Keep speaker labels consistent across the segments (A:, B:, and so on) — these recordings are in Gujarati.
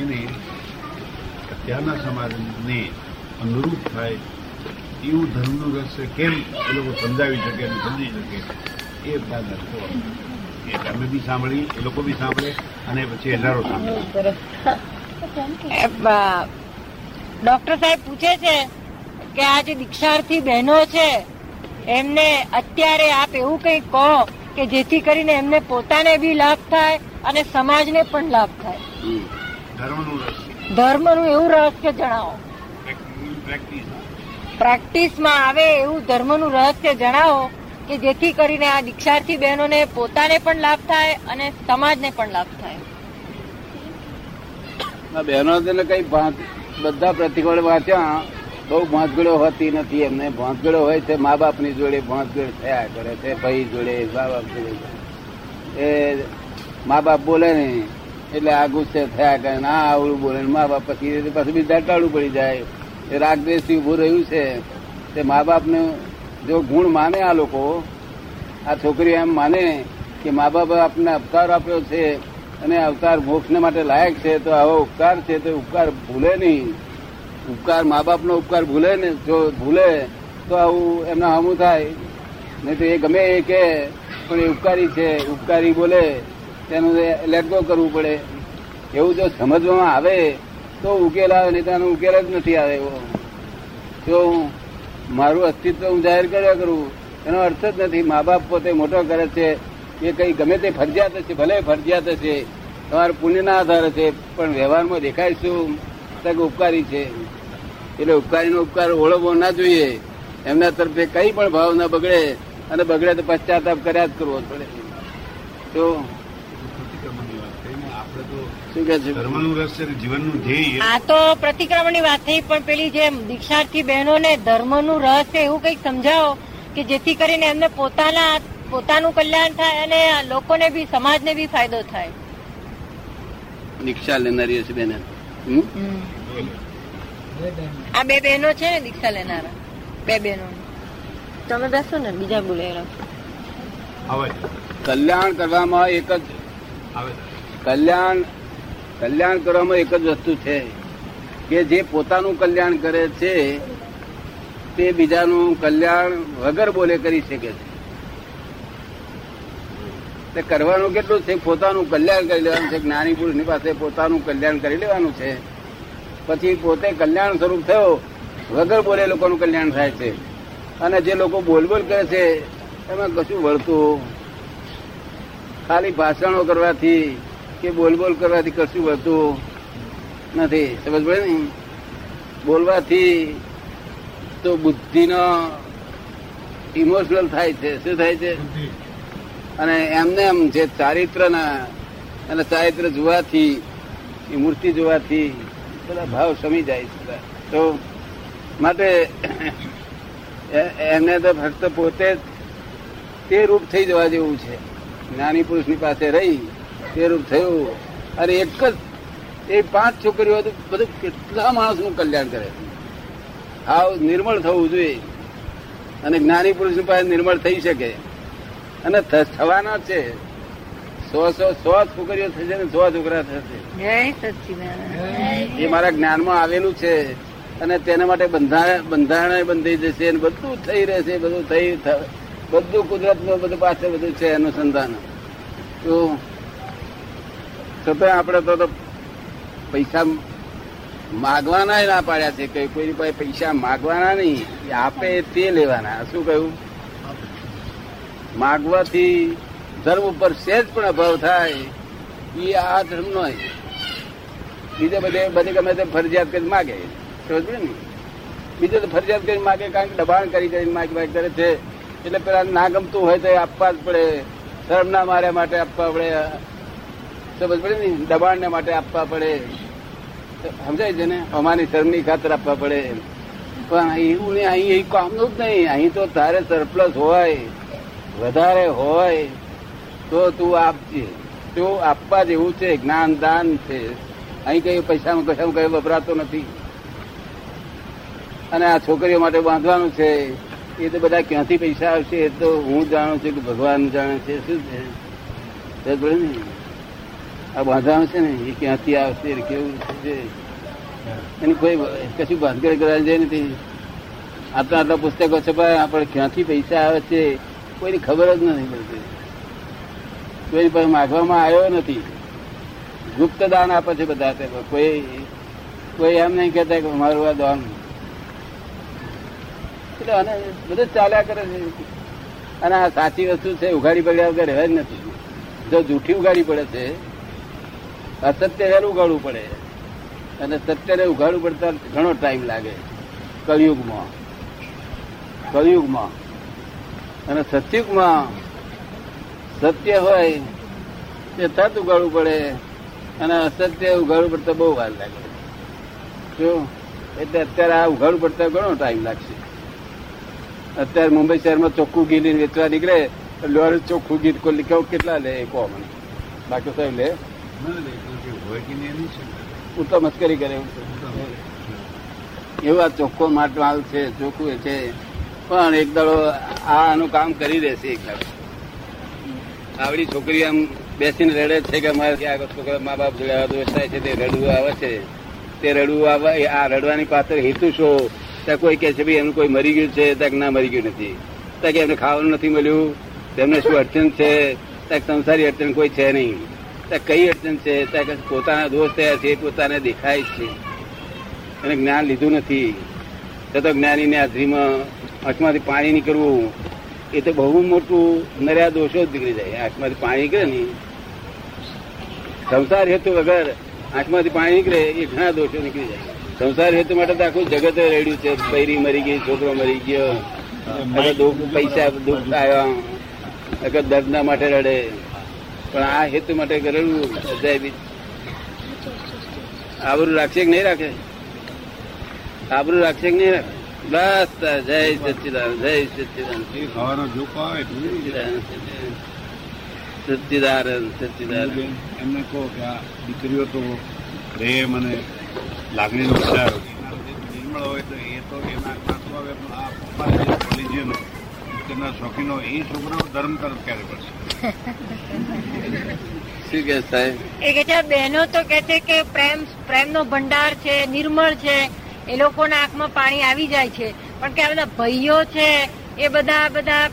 A: એને અત્યારના સમાજને અનુરૂપ થાય, એવું ધર્મનું રહસ્ય કેમ એ લોકો સમજાવી શકે અને સમજી શકે, એ બધા એ તમે બી સાંભળી, એ લોકો બી સાંભળે અને પછી હજારો સાંભળે.
B: ડોક્ટર સાહેબ પૂછે છે કે આ જે દીક્ષાર્થી બહેનો છે, એમને અત્યારે આપ એવું કંઈ કહો કે જેથી કરીને એમને પોતાને બી લાભ થાય અને સમાજને પણ લાભ થાય.
A: ધર્મનું
B: એવું રહસ્ય જણાવો.
A: પ્રેક્ટિસ
B: પ્રેક્ટિસમાં આવે એવું ધર્મનું રહસ્ય જણાવો કે જેથી કરીને આ દીક્ષાર્થી બહેનોને પોતાને પણ લાભ થાય અને સમાજને પણ લાભ થાય.
C: બહેનો કઈ બધા પ્રતિકોળ વાંચ્યા. બહુ ભાંતગળો હોતી નથી. એમને ભાંતગળો હોય છે મા બાપની જોડે ભાંતગળ થયા કરે છે, ભાઈ જોડે મા બાપ જોડે. એ મા બાપ બોલે ને, એટલે આ ગુસ્સે થયા કરે ના આવડું બોલે મા બાપ પછી પાછું બીજા ટાળું પડી જાય. એ રાગદ્વેષથી ઉભું રહ્યું છે. તે મા બાપને જો ગુણ માને આ લોકો, આ છોકરી એમ માને કે મા બાપ આપને અવતાર આપ્યો છે અને અવતાર મોક્ષને માટે લાયક છે, તો આવો ઉપકાર છે, તો ઉપકાર ભૂલે નહીં. ઉપકાર મા બાપનો ઉપકાર ભૂલે ને, જો ભૂલે તો આવું એમના હામું થાય. નહીં તો એ ગમે એ કે પણ એ ઉપકારી છે, ઉપકારી બોલે, તેનું લેટ ગો કરવું પડે. એવું જો સમજવામાં આવે, તો ઉકેલ આવે, નહીં તો આનો ઉકેલ જ નથી આવે એવો. જો મારું અસ્તિત્વ હું જાહેર કર્યા કરું, એનો અર્થ જ નથી. મા બાપ પોતે મોટો કરે છે, એ કઈ ગમે તે ફરજિયાત છે, ભલે ફરજિયાત છે. તમારા પુણ્યના આધારે છે, પણ વ્યવહારમાં દેખાય શું? ઉપકારી છે. એટલે ઉપકારીનો ઉપકાર ઓળવવો ના જોઈએ. એમના તરફે કઈ પણ ભાવ ના બગડે અને બગડે તો પશ્ચાતાપ કર્યા જ કરવો પડે. તો
A: આ ને તો
C: પ્રતિક્રમણની છે?
A: ધર્મનું રહસ્ય અને જીવનનું ધ્યેય
B: આ વાત થઈ પણ પેલી જે દીક્ષાર્થી બહેનોને ધર્મનું રહસ્ય એવું કંઈક સમજાવો કે જેથી કરીને એમને પોતાના પોતાનું કલ્યાણ થાય અને લોકોને બી સમાજને બી ફાયદો થાય.
C: દીક્ષા લેનારી હશે બેન. હમ?
B: આ બે બહેનો છે ને દીક્ષા લેનારા. બે બહેનો. તમે બેસો ને બીજા બોલે
C: કલ્યાણ કરવામાં એક જ કલ્યાણ કલ્યાણ કરવામાં એક જ વસ્તુ છે કે જે પોતાનું કલ્યાણ કરે છે તે બીજાનું કલ્યાણ વગર બોલે કરી શકે છે. તે કરવાનું કેટલું છે? પોતાનું કલ્યાણ કરી લેવાનું છે. જ્ઞાની પુરુષની પાસે પોતાનું કલ્યાણ કરી લેવાનું છે. પછી પોતે કલ્યાણ સ્વરૂપ થયો વગર બોલે લોકોનું કલ્યાણ થાય છે. અને જે લોકો બોલબોલ કરે છે એમાં કશું વળતું ખાલી ભાષણો કરવાથી કે બોલબોલ કરવાથી કશું વળતું નથી. સમજ પડે ને? બોલવાથી તો બુદ્ધિનો ઇમોશનલ થાય છે. શું થાય છે? અને એમને એમ જે ચારિત્રના અને ચારિત્ર જોવાથી એ મૂર્તિ જોવાથી બધા ભાવ સમી જાય તો માટે એને તો ફક્ત પોતે તે રૂપ થઈ જવા જેવું છે. જ્ઞાની પુરુષની પાસે રહી, તે રૂપ થયું. અને એક જ એ પાંચ છોકરીઓ બધું કેટલા માણસનું કલ્યાણ કરે હાવ નિર્મળ થવું જોઈએ. અને જ્ઞાની પુરુષની પાસે નિર્મળ થઈ શકે. અને થવાના છે. સો સો સો છોકરીઓ થશે ને સો છોકરા થશે. એ મારા જ્ઞાનમાં આવેલું છે અને તેના માટે બંધારણ બંધારણ બંધાઈ જશે અને બધું થઈ રહેશે બધું થઈ બધું કુદરતનું બધું પાસે બધું છે અનુસંધાન તો છતાં આપણે તો તો પૈસા માગવાના ના પાડ્યા છે કે કોઈ પાસે પૈસા માગવાના નહીં આપે તે લેવાના. શું કહ્યું? માગવાથી ધર્મ ઉપર સહેજ પણ અભાવ થાય એ આ ધર્મ નો બીજે બધે બધે ગમે તે ફરજિયાત કરી માગે. સમજ ને? બીજે તો ફરજિયાત કરી માગે, કારણ કે દબાણ કરી કરીને માગ માગ કરે છે. એટલે પેલા ના ગમતું હોય તો આપવા જ પડે. શરમ ના માર્યા માટે આપવા પડે. સમજ પડે ને? દબાણ ને માટે આપવા પડે. સમજાય છે ને? અમારી શરમની ખાતર આપવા પડે. પણ એવું ને, અહીં કામનું જ નહીં. અહીં તો તારે સરપ્લસ હોય, વધારે હોય. તો તું આપજે તો આપવા જેવું છે, જ્ઞાન દાન છે. અહીં કઈ પૈસામાં કશામાં કઈ વપરાતો નથી. અને આ છોકરીઓ માટે બાંધવાનું છે, એ તો બધા ક્યાંથી પૈસા આવશે? એ તો હું જાણું છું કે ભગવાન જાણે છે, શું છે? ને? આ બાંધવાનું છે ને, એ ક્યાંથી આવશે કેવું છે? એની કોઈ કશું બાંધગડ કરાવી જાય નથી. આટલા આટલા પુસ્તકો છપાય આપણે ક્યાંથી પૈસા આવે છે? કોઈની ખબર જ નથી પડતી. કોઈ પણ માગવામાં આવ્યો નથી. ગુપ્ત દાન આપે છે બધા કોઈ કોઈ એમ નહીં કહેતા કે મારું આ દાન. એટલે અને બધું ચાલ્યા કરે છે. અને આ સાચી વસ્તુ છે, ઉઘાડી પડ્યા વગર રહેવા જ નથી. જો જૂઠી ઉઘાડી પડે છે, અસત્ય વહેલું ઉઘાડવું પડે. અને સત્યને ઉઘાડવું પડતા ઘણો ટાઈમ લાગે કળિયુગમાં. કળિયુગમાં. અને સત્યુગમાં સત્ય હોય તે તત ઉગાડવું પડે અને અસત્ય ઉગાડવું પડતા બહુ વાર લાગે. જો? એટલે અત્યારે આ ઉઘાડવું પડતા ઘણો ટાઈમ લાગશે. અત્યારે મુંબઈ શહેરમાં ચોખ્ખું ઘી લઈને વેચવા નીકળે લોરી ચોખ્ખું ઘી કોઈ લીધું કેટલા લે એ કહો મને. બાકી સાહેબ લે. હું તો મસ્કરી કરે એવું એવું આ ચોખ્ખો માટ માલ છે ચોખ્ખું છે. પણ એક દાડો આનું કામ કરી દેશે એક દાડો. આવડી છોકરી આમ બેસીને રડે છે કે અમારે ત્યાં છોકરા મા બાપ જોડે થાય છે, તે રડવું આવે છે. તે રડવું આવે આ રડવાની પાત્ર હેતુ શું? ત્યાં કોઈ કહે છે ભાઈ એનું કોઈ મરી ગયું છે ત્યાં ના મરી ગયું નથી. ત્યાં એમને ખાવાનું નથી મળ્યું, તેમને શું અડચણ છે? ત્યાં સંસારી અડચણ કોઈ છે નહીં. ત્યાં કઈ અડચણ છે? ત્યાં પોતાના દોષ થયા છે પોતાને દેખાય છે. એને જ્ઞાન લીધું નથી. છતાં જ્ઞાનીની હાજરીમાં આંખમાંથી પાણી નીકળવું એ તો બહુ મોટું નર્યા દોષો જ નીકળી જાય. આંખમાંથી પાણી નીકળે ને સંસાર હેતુ વગર આંખમાંથી પાણી નીકળે એ ઘણા દોષો નીકળી જાય. સંસાર હેતુ માટે તો આખું જગત રેડ્યું છે. બૈરી મરી ગઈ, છોકરો મરી ગયો. અગર પૈસા, દુઃખ આવ્યા, અગર દર્દના માટે રડે. પણ આ હેતુ માટે કરેલું અજાયબી આબરું રાખશે કે નહીં રાખે? આબરું રાખશે કે નહીં રાખે? બસ જય સચિદાન જય
A: સચિદાન
C: સચ્ચિદાન સચ્ચિદાન
A: એમને કહો કે આ દીકરીઓ તો પ્રેમ અને લાગણીનો વિચાર નિર્મળ હોય તો એ તો એના નાખવા આવે પણ આ તેના શોખીનો એ છોકરાઓ ધર્મ તરફ ક્યારે પડશે
C: શું કે સાહેબ?
B: એ કે બહેનો તો કે છે કે પ્રેમ પ્રેમનો ભંડાર છે નિર્મળ છે. એ લોકોના આંખમાં પાણી આવી જાય છે. પણ કે આ બધા ભાઈઓ છે એ બધા બધા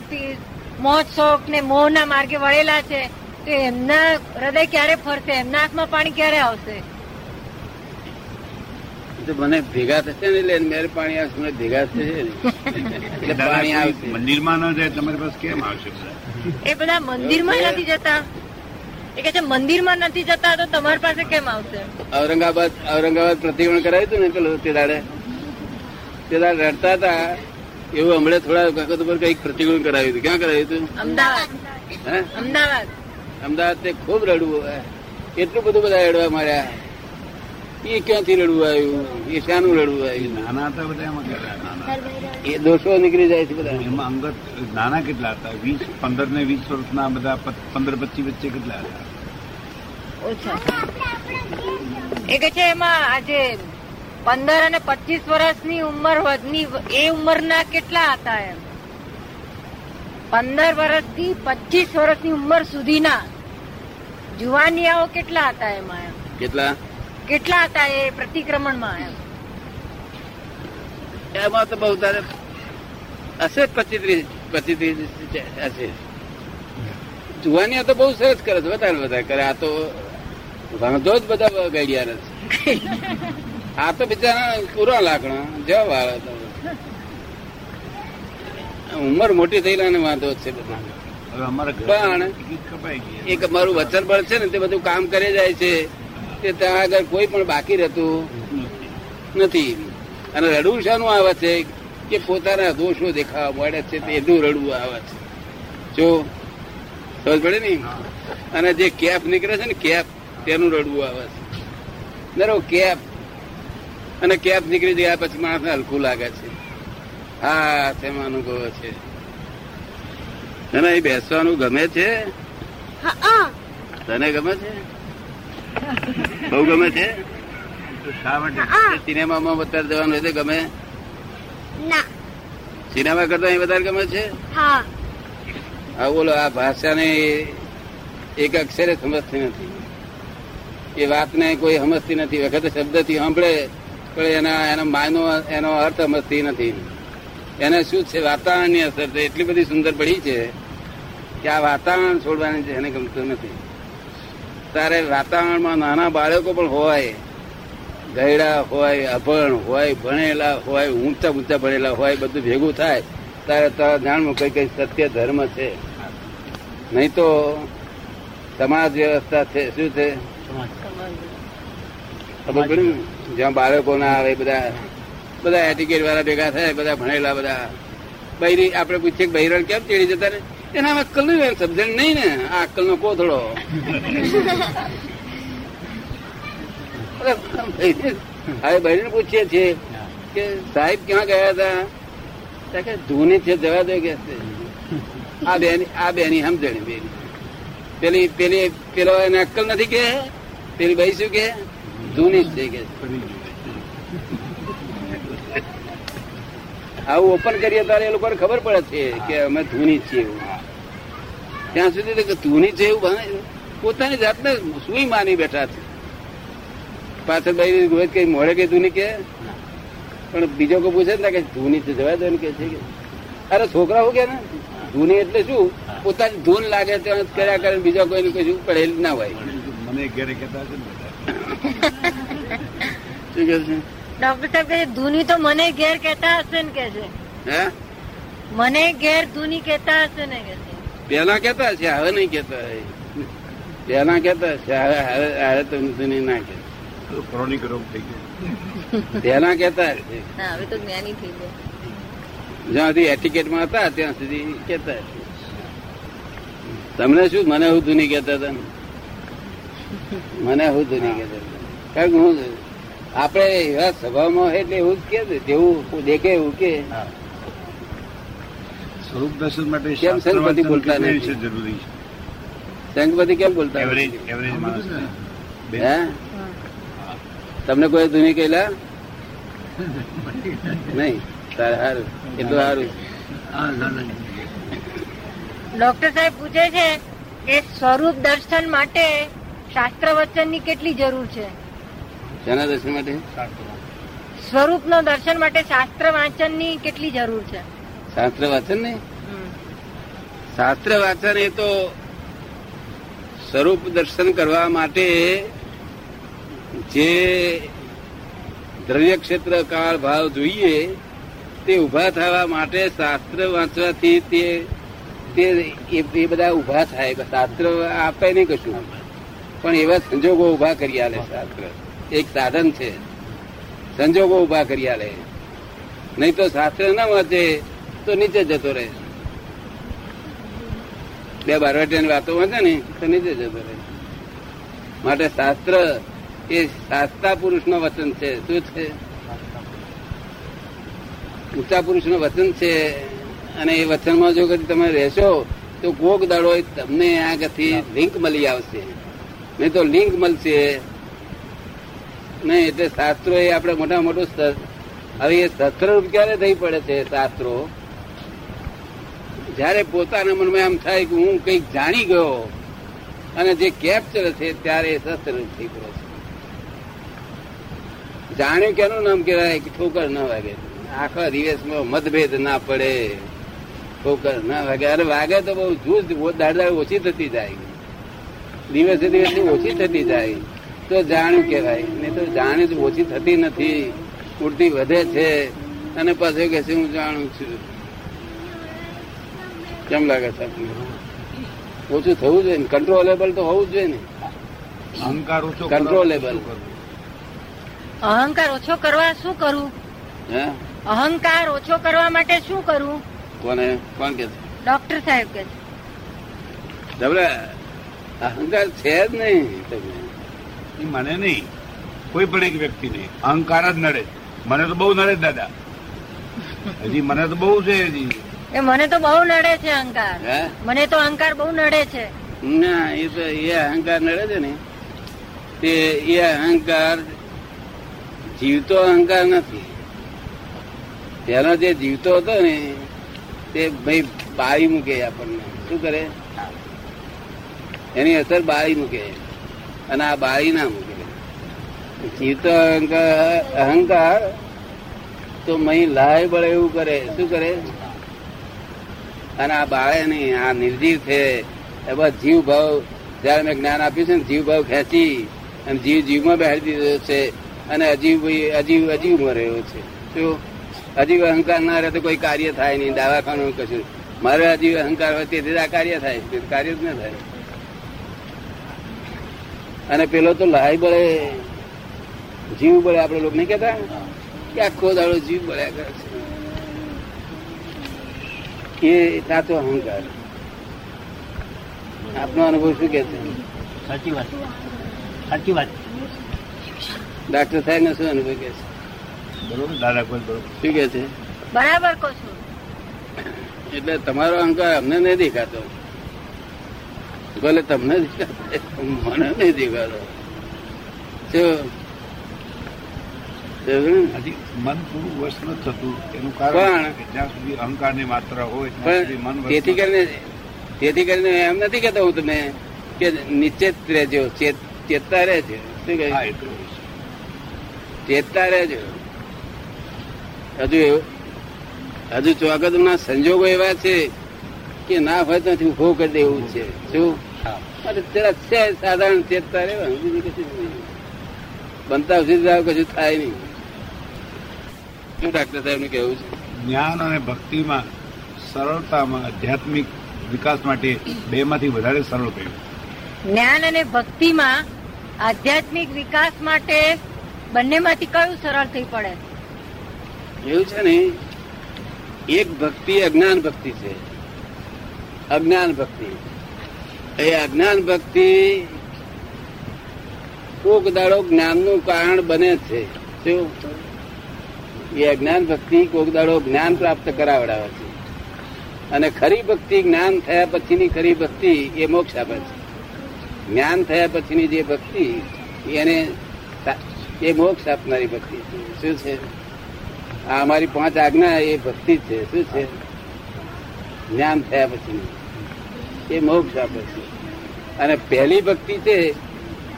B: મોજ શોખ ને મોહના માર્ગે વળેલા છે તો એમના હૃદય ક્યારે ફરશે? એમના આંખમાં પાણી ક્યારે આવશે?
C: મને ભેગા થશે ને એટલે મેરે પાણી આવશે મને ભેગા થશે એટલે પાણી આવશે.
A: મંદિરમાં ન જાય તમારી પાસે કેમ આવશે
B: એ બધા મંદિરમાં નથી જતા. એ કે છે મંદિરમાં નથી જતા તો તમારી પાસે કેમ આવશે?
C: ઔરંગાબાદ ઔરંગાબાદ પ્રતિક્રમણ કરાવ્યું હતું ને પેલું તે દાડે? તે દાડે રડતા હતા. એવું હમણાં થોડા વખત ઉપર કંઈક પ્રતિક્રમણ કરાવ્યું હતું. ક્યાં કરાવ્યું હતું?
B: અમદાવાદ.
C: હે?
B: અમદાવાદ.
C: અમદાવાદ તે ખૂબ રડવું હોય. એટલું બધું બધા રડવા માર્યા એ ક્યાંથી રડવું આવ્યું? એ શાનું રડવું આવ્યું?
A: નાના હતા બધા
C: એ દોષો નીકળી જાય છે બધા.
A: એમાં અંગત નાના કેટલા હતા? વીસ પંદર ને વીસ વર્ષના બધા પંદર પચીસ વચ્ચે કેટલા હતા?
B: ઓછા. એ કે છે એમાં આજે પંદર અને પચીસ વર્ષની ઉંમર વધની એ ઉંમરના કેટલા હતા એમ? પંદર વર્ષથી પચીસ વર્ષની ઉંમર સુધીના જુવાનિયાઓ કેટલા હતા એમાં એમ?
C: કેટલા?
B: કેટલા હતા એ પ્રતિક્રમણમાં એમ?
C: એમાં તો બહુ તારે હશે પચીસ ત્રીસ પચીસ ત્રીસ હશે જુવાની તો બહુ સરસ કરે છે વધારે વધારે કરે. આ તો વાંધો જ બધા ગઈડિયા નથી આ તો બિચારા પૂરા લાકડા જવા વાળા તો. ઉંમર મોટી થયેલા ને વાંધો જ છે બધા પણ એક અમારું વચન બળ છે ને તે બધું કામ કરે જાય છે. તે ત્યાં આગળ કોઈ પણ બાકી રહેતું નથી. અને રડવું શાનું આવે છે? કે પોતાના દોષો દેખાવા મળે છે તેનું રડવું આવે છે? જો સમજ પડે ને? અને જે કેપ નીકળે છે ને કેપ તેનું રડવું આવે છે. દરો કેપ અને કેપ નીકળી ગયા પછી માણસને હલકું લાગે છે. હા તેમાં અનુભવ છે. તને એ બેસવાનું ગમે છે? તને ગમે છે? બહુ ગમે છે?
A: શા માટે?
C: સિનેમામાં વધારે જવાનું હોય ગમે?
D: ના.
C: સિનેમા કરતા અહીં વધારે ગમે છે?
D: હા.
C: બોલો આ ભાષાને એક અક્ષરે સમજતી નથી. એ વાતને કોઈ સમજતી નથી. વખતે શબ્દથી સાંભળે પણ એના એનો માયનો એનો અર્થ સમજતી નથી. એને શું છે? વાતાવરણની અસર છે. એટલી બધી સુંદર પડી છે કે આ વાતાવરણ છોડવાની છે એને ગમતું નથી. તારે વાતાવરણમાં નાના બાળકો પણ હોય ગયડા હોય, અભણ હોય, ભણેલા હોય, ઊંચા ઊંચા ભણેલા હોય, બધું ભેગું થાય, તારે તારા જાણવું કઈ કઈ સત્ય ધર્મ છે? નહીં તો સમાજ વ્યવસ્થા છે, શું છે? જ્યાં બાળકો ના? આવે, બધા બધા એટીકેટ વાળા ભેગા થાય, બધા ભણેલા, બધા. બૈરી, આપણે પૂછીએ બૈરણ કેમ ચડી જતા ને એના અક્કલ નહીં સમજણ નહીં ને, આ અક્કલ નો કોથળો. હવે બહેન પૂછીએ છીએ કે સાહેબ ક્યાં ગયા હતા? કે ધૂની છે, જવા દે કે. આ બેની આ બેની સમજણી બેની. પેલી પેલી પેલો એને અક્કલ નથી કે? પેલી ભાઈ શું કે? ધૂની છે કે. આવું ઓપન કરીએ ત્યારે એ લોકોને ખબર પડે છે કે અમે ધૂની છીએ એવું. ત્યાં સુધી ધૂની છે એવું ભાઈ પોતાની જાતને સુઈ માની બેઠા છે. પાછળ ભાઈ રોજ કઈ મોડે કઈ ધૂની કે પણ બીજો કોઈ પૂછે ને કે ધૂની છે જવા દો ને કે છે કે. અરે છોકરાઓ કે ને? ધૂની એટલે શું? પોતાની ધૂન લાગે ત્યાં કર્યા કરે બીજા કોઈ કશું પડેલ ના હોય.
A: મને ઘેરે કહેતા છે
C: શું કે છે?
B: ડોક્ટર સાહેબ કહે ધૂની તો મને ઘેર કહેતા હશે ને કે છે.
C: હે?
B: મને ઘેર ધૂની કહેતા હશે ને કે છે.
C: પેલા કેતા છે હવે નહીં કેતા પેલા કેતા છે હવે હવે હવે તો ધૂની ના કે
A: ક્રોનિક રોગ થઈ ગયો.
C: પેલા કેતા
B: હવે તો જ્ઞાની થઈ ગયા.
C: જ્યાં સુધી એટિકેટમાં હતા ત્યાં સુધી કેતા તમને શું મને હું ધૂની કેતા હતા? મને હું ધૂની કેતા કારણ કે હું આપણે એવા સ્વભાવમાં હોય એટલે એવું જ કે જેવું દેખે એવું કે
A: સ્વરૂપ દર્શન માટે
C: કેમ સંગપતિ બોલતા નથી?
A: વિશે જરૂરી છે.
C: સંગપતિ કેમ બોલતા
A: એવરેજ એવરેજ માણસ.
C: હે? તમને કોઈ ધૂની કહેલા? નહીં. તારે સારું એટલું સારું
B: ડોક્ટર સાહેબ પૂછે છે કે સ્વરૂપ દર્શન માટે શાસ્ત્ર વચનની કેટલી જરૂર છે?
C: શેના દર્શન માટે?
B: સ્વરૂપનો દર્શન માટે શાસ્ત્ર વાંચનની કેટલી જરૂર છે?
C: શાસ્ત્ર વાંચન ને શાસ્ત્ર વાંચન એ તો સ્વરૂપ દર્શન કરવા માટે જે દ્રવ્ય ક્ષેત્ર કાળ ભાવ જોઈએ, તે ઊભા થવા માટે શાસ્ત્ર વાંચવાથી તે તે, એ બધા ઊભા થાય. શાસ્ત્ર આપે નહીં કશું. પણ એવા સંજોગો ઊભા કરી આલે શાસ્ત્ર. એક સાધન છે. સંજોગો ઊભા કરી આલે. નહીં તો શાસ્ત્ર ના વાંચે, તો નીચે જતો રહે. બે બારવાટિયાની વાતો વાંચે ને, તો નીચે જતો રહે. માટે શાસ્ત્ર એ સાસ્તા પુરુષ નો વચન છે. શું છે? ઊંચા પુરુષનું વચન છે અને એ વચનમાં જો કદી તમે રહેશો, તો કોક દાડો તમને આગળથી લિંક મળી આવશે. નહીં તો લિંક મળશે. નહીં, એટલે શાસ્ત્રો એ આપણે મોટા મોટું હવે એ સત્રરૂપ ક્યારે થઈ પડે છે શાસ્ત્રો. જયારે પોતાના મનમાં એમ થાય કે હું કંઈક જાણી ગયો અને જે કેપ્ચર છે, ત્યારે એ શસ્ત્રરૂપ થઈ પડે જાણ્યું કેનું નામ કહેવાય કે ઠોકર ના વાગે. આખા દિવસમાં મતભેદ ના પડે. ઠોકર ના વાગે. અરે વાગે તો બહુ જૂજ દાડ ઓછી થતી જાય. દિવસે દિવસે ઓછી થતી જાય. તો જાણ્યું કહેવાય. નહીં તો જાણ્યું તો ઓછી થતી નથી. ઉડતી વધે છે. અને પાછું કે હું જાણું છું. કેમ લાગે છે ઓછું થવું જોઈએ ને. કંટ્રોલેબલ તો હોવું જ જોઈએ ને.
A: અહંકાર
C: Controllable.
B: અહંકાર ઓછો કરવા શું કરવું
C: હે?
B: અહંકાર ઓછો કરવા માટે શું કરવું
C: કોને? કોણ કે
B: ડોક્ટર સાહેબ કે છે.
C: અહંકાર છે જ નહીં. તમને
A: એ મને નહીં. કોઈ પણ એક વ્યક્તિ નહીં અહંકાર જ નડે. મને તો બહુ નડે દાદા. હજી મને તો બહુ છે હજી.
B: એ મને તો બહુ નડે છે અહંકાર.
C: હે?
B: મને તો અહંકાર બહુ નડે છે.
C: ના એ તો એ અહંકાર નડે છે ને. તે એ અહંકાર જીવતો અહંકાર નથી. તેનો જે જીવતો હતો ને, તે ભાઈ બાળી મૂકે આપણને. શું કરે? એની અસર બાળી મૂકે. અને આ બાળી ના મૂકે. જીવતો અહંકાર અહંકાર તો મહી લાય બળે એવું કરે. શું કરે? અને આ બાળે નહીં, આ નિર્જીવ છે. એમાં જીવ ભાવ. જયારે મેં જ્ઞાન આપ્યું છે ને, જીવ ભાવ ખેંચી અને જીવ જીવમાં બેહાડી દીધો છે. અને અજીવ અજીવ અજીવમાં રહ્યો છે. શું? અજીવ અહંકાર ના રહે તો કોઈ કાર્ય થાય નહીં, દવાખાનું કશું મારે અજીવ અહંકાર હોય તેથી આ કાર્ય થાય. કાર્ય જ ના થાય. અને પેલો તો લહાઈ બળે, જીવ બળે આપડે લોકો નહીં કેતા કે આખો દાડો જીવ બળ્યા કરે છે. એ સાચો અહંકાર. આપનો અનુભવ શું કે છે?
E: સાચી વાત. સાચી વાત.
C: ડાક્ટર સાહેબ ને શું અનુભવ કે છે?
A: બરોબર દાદા કોઈ બરોબર.
C: શું કે છે?
B: બરાબર કહો છો.
C: એટલે તમારો અહંકાર અમને નહીં દેખાતો. ભલે તમને દેખાતો મને નહીં દેખાતો.
A: મન પૂરું વશ ન થતું એનું કારણ જ્યાં સુધી અહંકારની માત્ર હોય
C: તેથી કરીને તેથી કરીને એમ નથી કેતો હું તમે કે નિશ્ચિત રહેજો ચેત ચેતતા રહેજો. શું કહે
A: છે.
C: ચેતતા રહેજો હજુ હજુ ચોગત ના સંજોગો એવા છે કે ના હોય તો ઊભો કરી દેવું છે. શું? છે સાધારણ ચેતતા રહેવાનું બીજું કશું નહીં. બનતા સુધી કશું થાય નહીં. શું ડાક્ટર સાહેબનું કેવું છે?
A: જ્ઞાન અને ભક્તિમાં સરળતામાં આધ્યાત્મિક વિકાસ માટે બેમાંથી વધારે સરળ કહ્યું
B: જ્ઞાન અને ભક્તિમાં આધ્યાત્મિક વિકાસ માટે બંનેમાંથી કયું સરળ થઈ પડે?
C: એવું છે ને, એક ભક્તિ અજ્ઞાન ભક્તિ છે. અજ્ઞાન ભક્તિ. એ અજ્ઞાન ભક્તિ કોક દાડો જ્ઞાનનું કારણ બને છે. એ અજ્ઞાન ભક્તિ કોક દાડો જ્ઞાન પ્રાપ્ત કરાવડાવે છે. અને ખરી ભક્તિ જ્ઞાન થયા પછીની ખરી ભક્તિ એ મોક્ષ આપે છે. જ્ઞાન થયા પછીની જે ભક્તિ, એને એ મોક્ષ આપનારી ભક્તિ છે. શું છે? આ અમારી પાંચ આજ્ઞા એ ભક્તિ છે. શું છે? જ્ઞાન થયા પછી. એ મોક્ષ આપે છે. અને પહેલી ભક્તિ છે,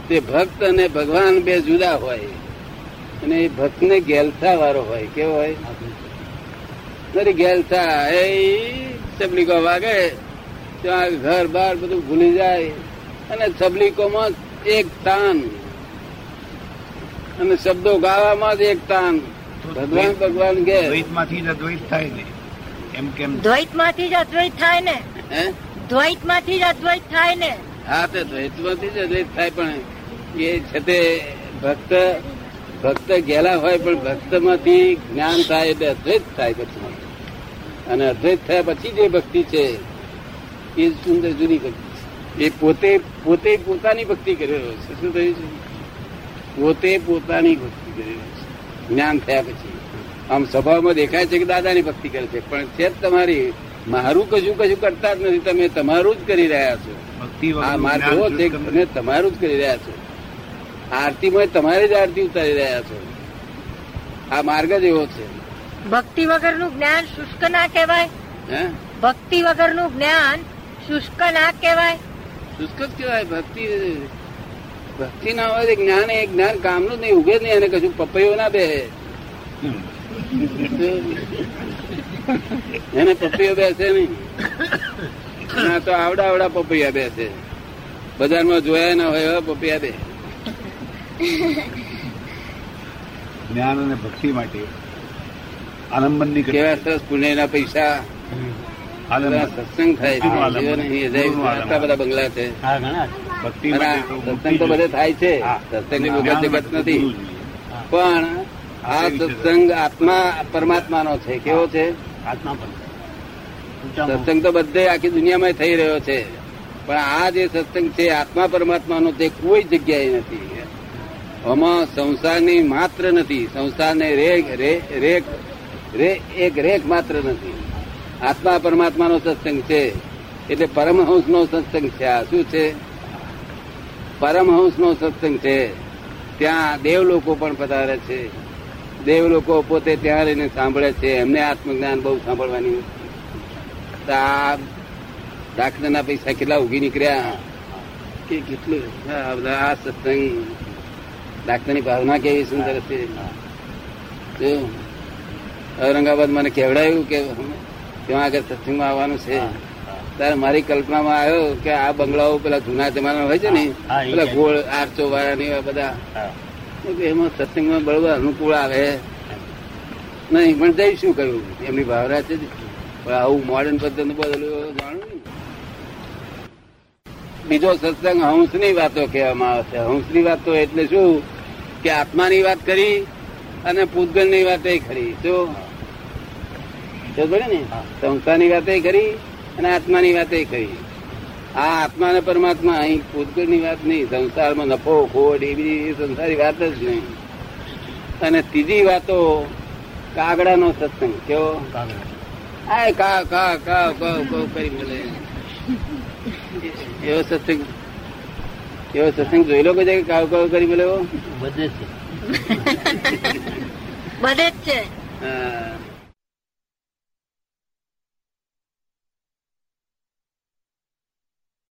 C: તે ભક્ત અને ભગવાન બે જુદા હોય. અને એ ભક્ત ને ગેલસા વાળો હોય. કેવો હોય? ગેલસા એ સબલીકો વાગે, ત્યાં ઘર બાર બધું ભૂલી જાય. અને સબલીકોમાં એક તાન. અને શબ્દો ગાવામાં જ એક તાન ભગવાન ભગવાન કે.
A: દ્વૈતમાંથી જ અદ્વૈત થાય ને. એમ કેમ?
B: દ્વૈતમાંથી જ અદ્વૈત થાય ને.
C: હે?
B: દ્વૈતમાંથી જ અદ્વૈત થાય ને.
C: હા તો દ્વૈતમાંથી જ અદ્વૈત થાય પણ એ છે તે ભક્ત ભક્ત ગેલા હોય પણ ભક્તમાંથી જ્ઞાન થાય એટલે અદ્વૈત થાય પછી. અને અદ્વૈત થયા પછી જે ભક્તિ છે એ સુંદર જુદી ભક્તિ છે. એ પોતે પોતે પોતાની ભક્તિ કરેલો છે. શું થયું છે? પોતે પોતાની ભક્તિ કરી રહ્યો છે. જ્ઞાન થયા પછી. આમ સ્વભાવમાં દેખાય છે કે દાદાની ભક્તિ કરે છે. પણ છે તમારી મારું કશું કશું કરતા જ નથી. તમે તમારું જ કરી રહ્યા છો. આ માર્ગ એવો છે તમે તમારું જ કરી રહ્યા છો. આરતીમાં તમારી જ આરતી ઉતારી રહ્યા છો. આ માર્ગ જ એવો છે.
B: ભક્તિ વગરનું જ્ઞાન શુષ્ક ના કહેવાય.
C: હે?
B: ભક્તિ વગરનું જ્ઞાન શુષ્ક ના કહેવાય.
C: શુષ્ક જ કહેવાય. ભક્તિ ભક્તિ ના હોય જ્ઞાન એ જ્ઞાન કામનું જ નહીં ઉગે જ નહીં અને કશું પપૈયો ના બે એને પપૈયો બેસે નહીં. ના તો આવડા આવડા પપૈયા બેસે. બજારમાં જોયા ના હોય એવા પપૈયા બે
A: જ્ઞાન અને ભક્તિ માટે આલંબનની
C: કેવા સરસ પુણ્યના પૈસા. સત્સંગ થાય
A: આલંબન.
C: બધા બંગલા છે.
E: હા ઘણા
C: સત્સંગ તો બધે થાય છે. સત્સંગની નથી. પણ આ સત્સંગ આત્મા પરમાત્માનો છે. કેવો છે? સત્સંગ તો બધે આખી દુનિયામાં થઈ રહ્યો છે. પણ આ જે સત્સંગ છે આત્મા પરમાત્માનો તે કોઈ જગ્યાએ નથી. આમાં સંસારની માત્ર નથી. સંસારને રેખ રેખ રે- એક રેખ માત્ર નથી. આત્મા પરમાત્માનો સત્સંગ છે. એટલે પરમહંસ નો સત્સંગ છે. આ શું છે? પરમહંસ નો સત્સંગ છે. ત્યાં દેવ લોકો પણ પધારે છે. દેવ લોકો પોતે ત્યાં રહીને સાંભળે છે. એમને આત્મજ્ઞાન બહુ સાંભળવાની તો આ ડાક્ટરના પૈસા કેટલા ઉગી નીકળ્યા? કે કેટલું? આ બધા આ સત્સંગ ડાક્ટરની ભાવના કેવી સુંદર છે. ઔરંગાબાદ મને કેવડાયું કે ત્યાં આગળ સત્સંગમાં આવવાનું છે. ત્યારે મારી કલ્પનામાં આવ્યો કે આ બંગલાઓ પેલા જૂના જમાના હોય છે ને પેલા ગોળ આરચો વાળા ને એવા બધા એમાં સત્સંગમાં બરોબર અનુકૂળ આવે. નહીં પણ જઈ શું કર્યું એમની ભાવના છે. પણ આવું મોડર્ન પદ્ધતિ બદલું જાણું બીજો સત્સંગ હંસની વાતો કહેવામાં આવે છે. હંસની વાતો એટલે શું? કે આત્માની વાત કરી અને પૂતગલની વાતે ખરી શું? ને. સંસ્થાની વાતે કરી અને આત્માની વાત એ કરી આ આત્મા અને પરમાત્મા અહીં પૂતગલની વાત નહીં સંસારમાં નફો ખોટ એ બધી સંસારી વાત જ નહીં. અને ત્રીજી વાતો કાગડાનો સત્સંગ. કેવો. આ કા કા કા કા કા કરી મળે. એવો સત્સંગ. એવો સત્સંગ જોઈ લો કે કાવ કાવ કરી મળે?
E: બધે છે
B: બધે જ છે.
C: હા.